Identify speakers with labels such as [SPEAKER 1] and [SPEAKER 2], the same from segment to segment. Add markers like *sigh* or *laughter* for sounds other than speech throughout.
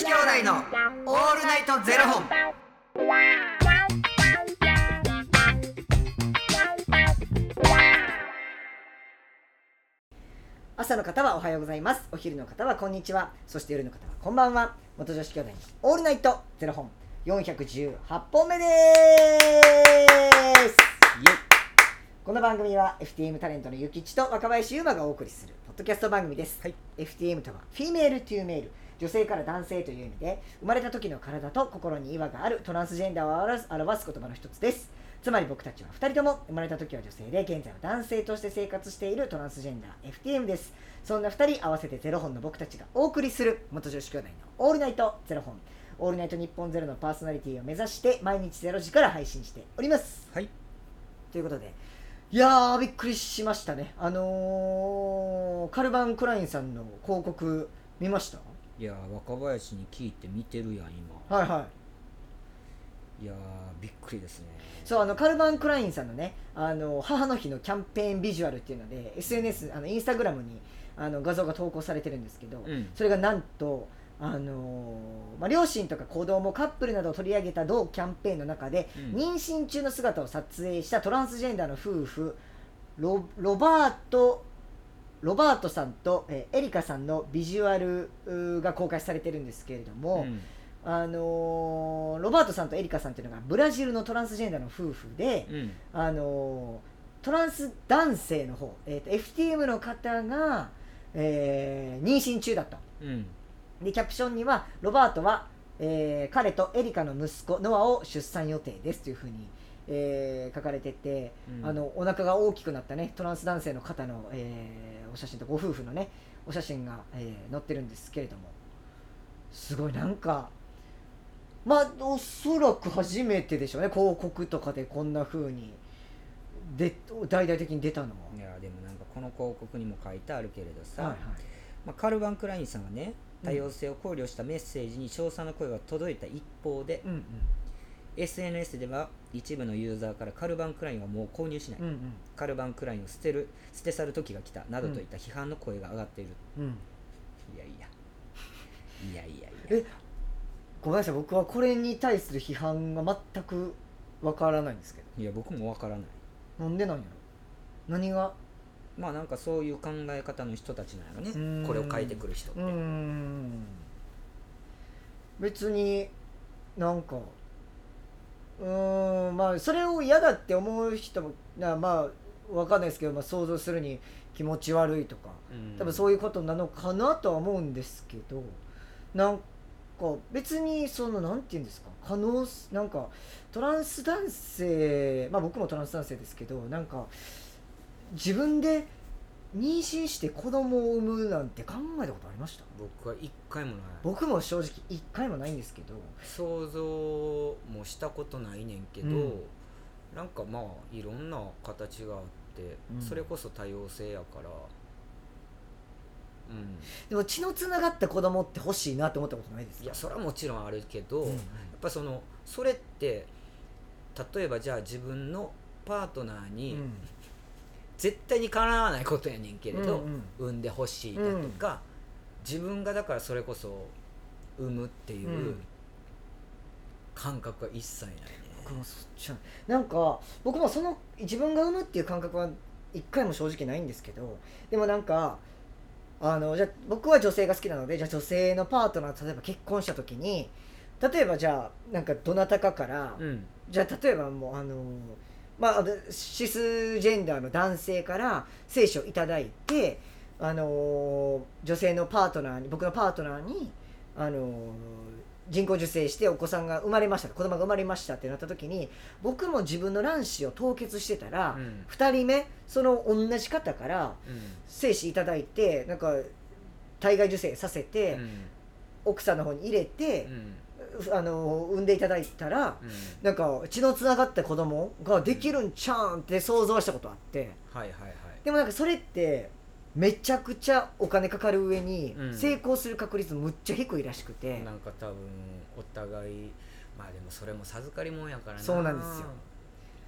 [SPEAKER 1] 子兄弟のオールナイトゼロ本。
[SPEAKER 2] 朝の方はおはようございます。お昼の方はこんにちは。そして夜の方はこんばんは。元女子兄弟のオールナイトゼロ本。418本目です。この番組は FTM タレントのゆきちと若林優馬がお送りするポッドキャスト番組です、FTM とは female to male 女性から男性という意味で生まれた時の体と心に違和があるトランスジェンダーを表す言葉の一つです。つまり僕たちは2人とも生まれた時は女性で現在は男性として生活しているトランスジェンダー FTM です。そんな2人合わせてゼロ本の僕たちがお送りする元女子兄弟のオールナイトゼロ本。オールナイトニッポンゼロのパーソナリティを目指して毎日ゼロ時から配信しております。
[SPEAKER 1] はい。
[SPEAKER 2] ということでいやーびっくりしましたね。あのーカルバン・クラインさんの広告見ました？
[SPEAKER 3] いやー若林に聞いて見てるやん今。
[SPEAKER 2] はいはい。
[SPEAKER 3] いやーびっくりですね。
[SPEAKER 2] そうあのカルバン・クラインさんのねあの母の日のキャンペーンビジュアルっていうので SNS あのインスタグラムにあの画像が投稿されてるんですけど、
[SPEAKER 3] うん。
[SPEAKER 2] それがなんとあのーまあ、両親とか子供カップルなどを取り上げた同キャンペーンの中で、
[SPEAKER 3] うん。
[SPEAKER 2] 妊娠中の姿を撮影したトランスジェンダーの夫婦ロロバートロバートさんと、えーエリカさんのビジュアルが公開されてるんですけれども、
[SPEAKER 3] うん。
[SPEAKER 2] あのーロバートさんとエリカさんっていうのがブラジルのトランスジェンダーの夫婦で、
[SPEAKER 3] うん。
[SPEAKER 2] あのートランス男性の方、えーと FTM の方が、えー妊娠中だと。
[SPEAKER 3] うん。
[SPEAKER 2] でキャプションにはロバートは、えー彼とエリカの息子ノアを出産予定ですというふうに、えー書かれてて、
[SPEAKER 3] うん。
[SPEAKER 2] あのお腹が大きくなったねトランス男性の方の、えーお写真とご夫婦のねお写真が、えー載ってるんですけれども。すごいなんかまあおそらく初めてでしょうね広告とかでこんなふうにで大々的に出たのは。
[SPEAKER 3] いやでもなんかこの広告にも書いてあるけれどさ、
[SPEAKER 2] はいはい。
[SPEAKER 3] まあ、カルバン・クラインさんがね多様性を考慮したメッセージに称賛の声が届いた一方で、
[SPEAKER 2] うん
[SPEAKER 3] SNS では一部のユーザーからカルバン・クラインはもう購入しない、
[SPEAKER 2] うんうん。
[SPEAKER 3] カルバン・クラインを捨てる捨て去る時が来たなどといった批判の声が上がっている、
[SPEAKER 2] うん。うん
[SPEAKER 3] いやいや。いやいやいや。
[SPEAKER 2] えごめんなさい。僕はこれに対する批判が全くわからないんですけど。
[SPEAKER 3] いや僕もわからない。
[SPEAKER 2] なんでなんやろ？何が？
[SPEAKER 3] まあなんかそういう考え方の人たちなんやろねこれを書いてくる人って、
[SPEAKER 2] うーん。別になんかうーんまあそれを嫌だって思う人もなまあわかんないですけど、まあ、想像するに気持ち悪いとか
[SPEAKER 3] うん。
[SPEAKER 2] 多分そういうことなのかなとは思うんですけどなんか別にそのなんて言うんですか可能なんかトランス男性まあ僕もトランス男性ですけどなんか自分で妊娠して子供を産むなんて考えたことありました？
[SPEAKER 3] 僕は一回もない。
[SPEAKER 2] 僕も正直一回もないんですけど。
[SPEAKER 3] 想像もしたことないねんけど、
[SPEAKER 2] うん。
[SPEAKER 3] なんかまあいろんな形があって、
[SPEAKER 2] うん。
[SPEAKER 3] それこそ多様性やから。うん。
[SPEAKER 2] でも血のつながった子供って欲しいなって思ったことないですか？
[SPEAKER 3] いやそれはもちろんあるけど、
[SPEAKER 2] うん。
[SPEAKER 3] やっぱそのそれって例えばじゃあ自分のパートナーに、
[SPEAKER 2] うん
[SPEAKER 3] 絶対にかなわないことやねんけれど、
[SPEAKER 2] うんうん。
[SPEAKER 3] 産んでほしいだとか、自分がだからそれこそ産むっていううん。感覚は一切ないね、
[SPEAKER 2] 僕もそっちはなんか僕もその自分が産むっていう感覚は一回も正直ないんですけどでもなんかあのじゃあ僕は女性が好きなのでじゃあ女性のパートナーと例えば結婚した時に例えばじゃあなんかどなたかから、
[SPEAKER 3] うん。
[SPEAKER 2] じゃあ例えばもうあのまあシスジェンダーの男性から精子をいただいてあの女性のパートナーに僕のパートナーにあの人工授精してお子さんが生まれました子供が生まれましたってなった時に僕も自分の卵子を凍結してたら、
[SPEAKER 3] うん。
[SPEAKER 2] 2人目その同じ方から
[SPEAKER 3] うん。
[SPEAKER 2] 精子いただいてなんか体外受精させて、
[SPEAKER 3] うん。
[SPEAKER 2] 奥さんの方に入れて
[SPEAKER 3] う、ん
[SPEAKER 2] あの産んでいただいたら、
[SPEAKER 3] うん。
[SPEAKER 2] なんか血のつながった子供ができるんちゃうんって想像したことあって。
[SPEAKER 3] はいはいはい。
[SPEAKER 2] でもなんかそれってめちゃくちゃお金かかる上に
[SPEAKER 3] うん。
[SPEAKER 2] 成功する確率むっちゃ低いらしくて、
[SPEAKER 3] なんか多分お互いまあでもそれも授かりもんやからな。
[SPEAKER 2] そうなんですよ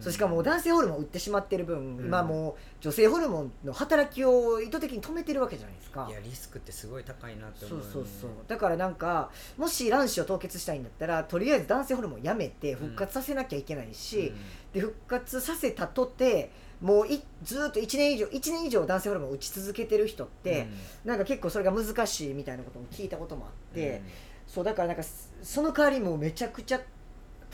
[SPEAKER 2] そしかも男性ホルモンを売ってしまってる分、
[SPEAKER 3] うん。
[SPEAKER 2] 今もう女性ホルモンの働きを意図的に止めてるわけじゃないですか。
[SPEAKER 3] いやリスクってすごい高いなって
[SPEAKER 2] そ
[SPEAKER 3] 思うよね。
[SPEAKER 2] うそうそう。だからなんかもし卵子を凍結したいんだったらとりあえず男性ホルモンをやめて復活させなきゃいけないし、で復活させたとてもういずーっと1年以上1年以上男性ホルモンを打ち続けてる人って、なんか結構それが難しいみたいなことも聞いたこともあって、そうだからなんかそその代わりもうめちゃくちゃ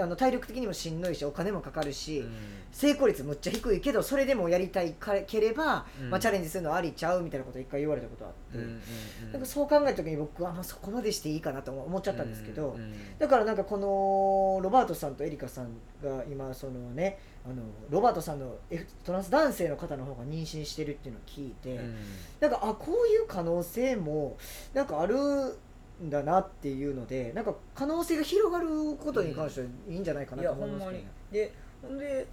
[SPEAKER 2] あの体力的にもしんどいしお金もかかるし、成功率むっちゃ低いけどそれでもやりたいかければ、
[SPEAKER 3] うん。
[SPEAKER 2] まあ、チャレンジするのありちゃうみたいなことを一回言われたことあって、なんかそう考えた時に僕はもうそこまでしていいかなと思っちゃったんですけど、だからなんかこのロバートさんとエリカさんが今そのねあのロバートさんの F トランス男性の方の方が妊娠してるっていうのを聞いて、なんかあこういう可能性もなんかあるんだなっていうのでなんか可能性が広がることに関してはいいんじゃないか
[SPEAKER 3] い
[SPEAKER 2] なと
[SPEAKER 3] やほん。まに
[SPEAKER 2] 思いますけどね。
[SPEAKER 3] でほんで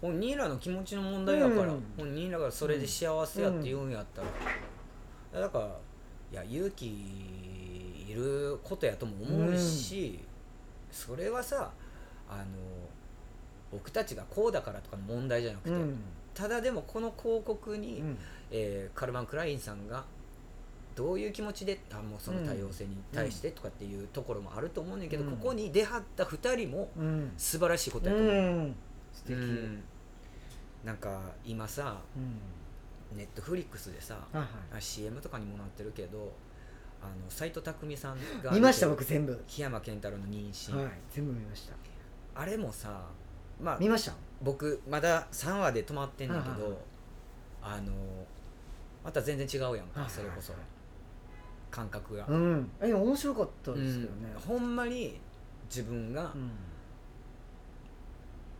[SPEAKER 3] 本人らの気持ちの問題やから、
[SPEAKER 2] うん。
[SPEAKER 3] 本人らがそれで幸せやって言うんやったら、だからいや勇気いることやとも思うし、それはさあの僕たちがこうだからとかの問題じゃなくて、
[SPEAKER 2] うん。
[SPEAKER 3] ただでもこの広告に、
[SPEAKER 2] うん。
[SPEAKER 3] えーカルバン・クラインさんがどういう気持ちであもうその多様性に対してとかっていうところもあると思うねんけど、
[SPEAKER 2] うん。
[SPEAKER 3] ここに出会った2人も
[SPEAKER 2] うん。
[SPEAKER 3] 素晴らしいことや
[SPEAKER 2] う
[SPEAKER 3] と思う、
[SPEAKER 2] ん。素敵、
[SPEAKER 3] うん。なんか今さ
[SPEAKER 2] うん。
[SPEAKER 3] ネットフリックスでさ
[SPEAKER 2] はいは
[SPEAKER 3] あ CM とかにもなってるけどあの斎藤工さんが
[SPEAKER 2] い見ました僕全部、
[SPEAKER 3] 檜山健太郎の妊娠、
[SPEAKER 2] はい全部見ました。
[SPEAKER 3] あれもさまあ
[SPEAKER 2] 見ました？
[SPEAKER 3] 僕まだ3話で止まってんだけど、
[SPEAKER 2] はいはいはい。
[SPEAKER 3] あのまた全然違うやんか、
[SPEAKER 2] はいはいはい。
[SPEAKER 3] それこそ感覚が、
[SPEAKER 2] うん。え面白かった
[SPEAKER 3] うん
[SPEAKER 2] ですけどね、
[SPEAKER 3] ほんまに自分が、
[SPEAKER 2] うん。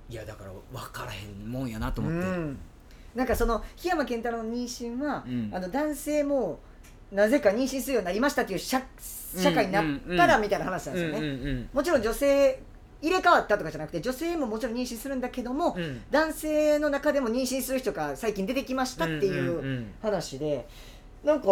[SPEAKER 3] いやだから分からへんもんやなと思って、
[SPEAKER 2] うん。なんかその檜山健太郎の妊娠は、
[SPEAKER 3] うん。
[SPEAKER 2] あの男性もなぜか妊娠するようになりましたっていう社社会になったらみたいな話なんですよね、
[SPEAKER 3] うんうん
[SPEAKER 2] もちろん女性入れ替わったとかじゃなくて女性ももちろん妊娠するんだけども、
[SPEAKER 3] うん。うん
[SPEAKER 2] 男性の中でも妊娠する人が最近出てきましたっていう
[SPEAKER 3] んんん。
[SPEAKER 2] 話でなんか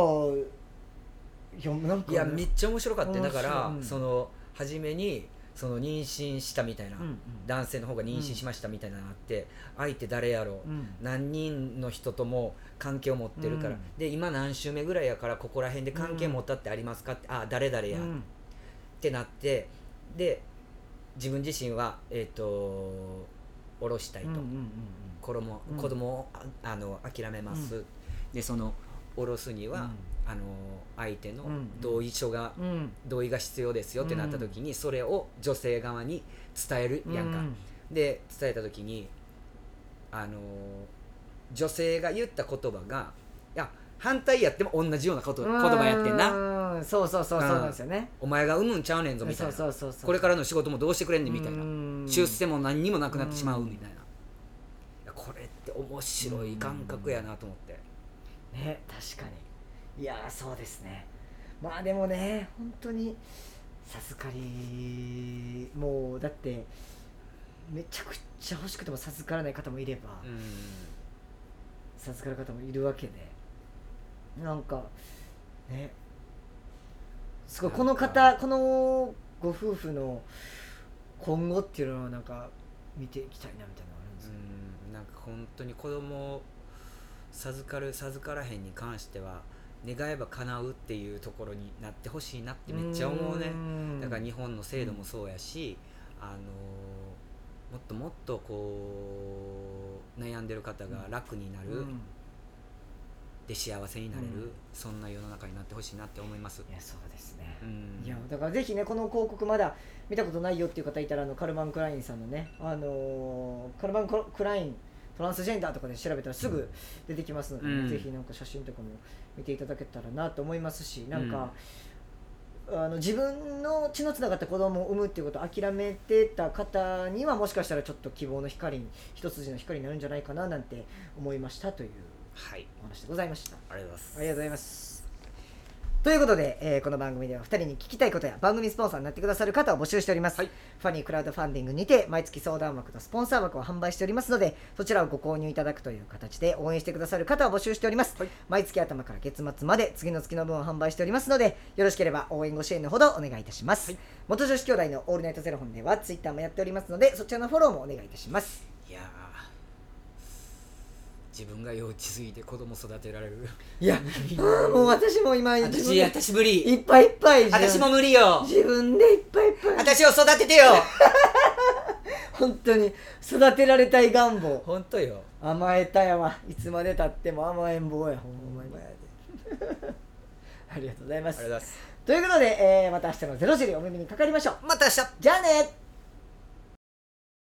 [SPEAKER 2] いやなんか
[SPEAKER 3] いやめっちゃ面白かっただから、
[SPEAKER 2] うん。
[SPEAKER 3] その初めにその妊娠したみたいな、
[SPEAKER 2] うんうん。
[SPEAKER 3] 男性の方が妊娠しましたみたいなのがあって、相手誰やろう、
[SPEAKER 2] うん。
[SPEAKER 3] 何人の人とも関係を持ってるから、
[SPEAKER 2] うん。
[SPEAKER 3] で今何週目ぐらいやからここら辺で関係持ったってありますかって、あ誰々や、っ
[SPEAKER 2] うん。
[SPEAKER 3] てなって。で自分自身はえっ、と下ろしたいと、
[SPEAKER 2] うんうんうん
[SPEAKER 3] 子供
[SPEAKER 2] うん。
[SPEAKER 3] 子供をああの諦めます、でその下ろすには、あの相手の
[SPEAKER 2] うん。
[SPEAKER 3] 同意書が、
[SPEAKER 2] うん。うん
[SPEAKER 3] 同意が必要ですよってなった時に、それを女性側に伝えるやんか、
[SPEAKER 2] うん。
[SPEAKER 3] で伝えた時にあの女性が言った言葉がいや反対やっても同じようなこと言葉やってんな。
[SPEAKER 2] うんそうそうそうそうなんですよね。
[SPEAKER 3] お前が産むんちゃうねんぞみたいな。これからの仕事もどうしてくれんねんみたいな。
[SPEAKER 2] うん。
[SPEAKER 3] 出世も何にもなくなってしまうみたいな。これって面白い感覚やなと思って。
[SPEAKER 2] ね確かにいやーそうですね。まあでもね本当に授かりもうだってめちゃくちゃ欲しくても授からない方もいれば、
[SPEAKER 3] うん。
[SPEAKER 2] 授かる方もいるわけでなんかねすごいこの方このご夫婦の今後っていうのをなんか見ていきたいなみたいなのあるんです
[SPEAKER 3] なんか本当に子供を授かる授からへんに関しては願えば叶うっていうところになってほしいなってめっちゃ思うね。
[SPEAKER 2] ん。
[SPEAKER 3] だから日本の制度もそうやし、あのもっともっとこう悩んでる方が楽になる、
[SPEAKER 2] うん。
[SPEAKER 3] で幸せになれる、
[SPEAKER 2] うん。
[SPEAKER 3] そんな世の中になってほしいなって思います、
[SPEAKER 2] いやそうですね。
[SPEAKER 3] うん、
[SPEAKER 2] いやだからぜひねこの広告まだ見たことないよっていう方いたらあのカルバン・クラインさんのねあのーカルバン・クライントランスジェンダーとかで調べたらすぐ出てきますので、
[SPEAKER 3] うん。
[SPEAKER 2] ぜひなんか写真とかも見ていただけたらなと思いますしなんか、あの自分の血のつながった子供を産むっていうことを諦めてた方にはもしかしたらちょっと希望の光に一筋の光になるんじゃないかななんて思いましたという
[SPEAKER 3] はい。
[SPEAKER 2] お話でございました。
[SPEAKER 3] ありがとうございます。
[SPEAKER 2] ありがとうございます。ということで、えーこの番組では2人に聞きたいことや番組スポンサーになってくださる方を募集しております、
[SPEAKER 3] はい。
[SPEAKER 2] ファニークラウドファンディングにて毎月相談枠とスポンサー枠を販売しておりますのでそちらをご購入いただくという形で応援してくださる方を募集しております、
[SPEAKER 3] はい。
[SPEAKER 2] 毎月頭から月末まで次の月の分を販売しておりますのでよろしければ応援ご支援のほどお願いいたします、元女子兄弟のオールナイトゼロ本ではツイッターもやっておりますのでそちらのフォローもお願いいたします。
[SPEAKER 3] いやー自分が幼稚すぎて子供育てられる。
[SPEAKER 2] いや *laughs* もう私も今
[SPEAKER 3] 私
[SPEAKER 2] で
[SPEAKER 3] 私無理。
[SPEAKER 2] いっぱいいっぱい
[SPEAKER 3] 私も無理よ。
[SPEAKER 2] 自分でいっぱいいっぱい。
[SPEAKER 3] 私を育ててよ。*laughs*
[SPEAKER 2] 本当に育てられたい願望。
[SPEAKER 3] 本当よ。
[SPEAKER 2] 甘えたやわ。いつまでたっても甘えん坊や。ほんまに。*laughs* ありがとうございます。
[SPEAKER 3] ありがとうございます。
[SPEAKER 2] ということで、えーまた明日の0時でお耳にかかりましょう。
[SPEAKER 3] また明日。
[SPEAKER 2] じゃあね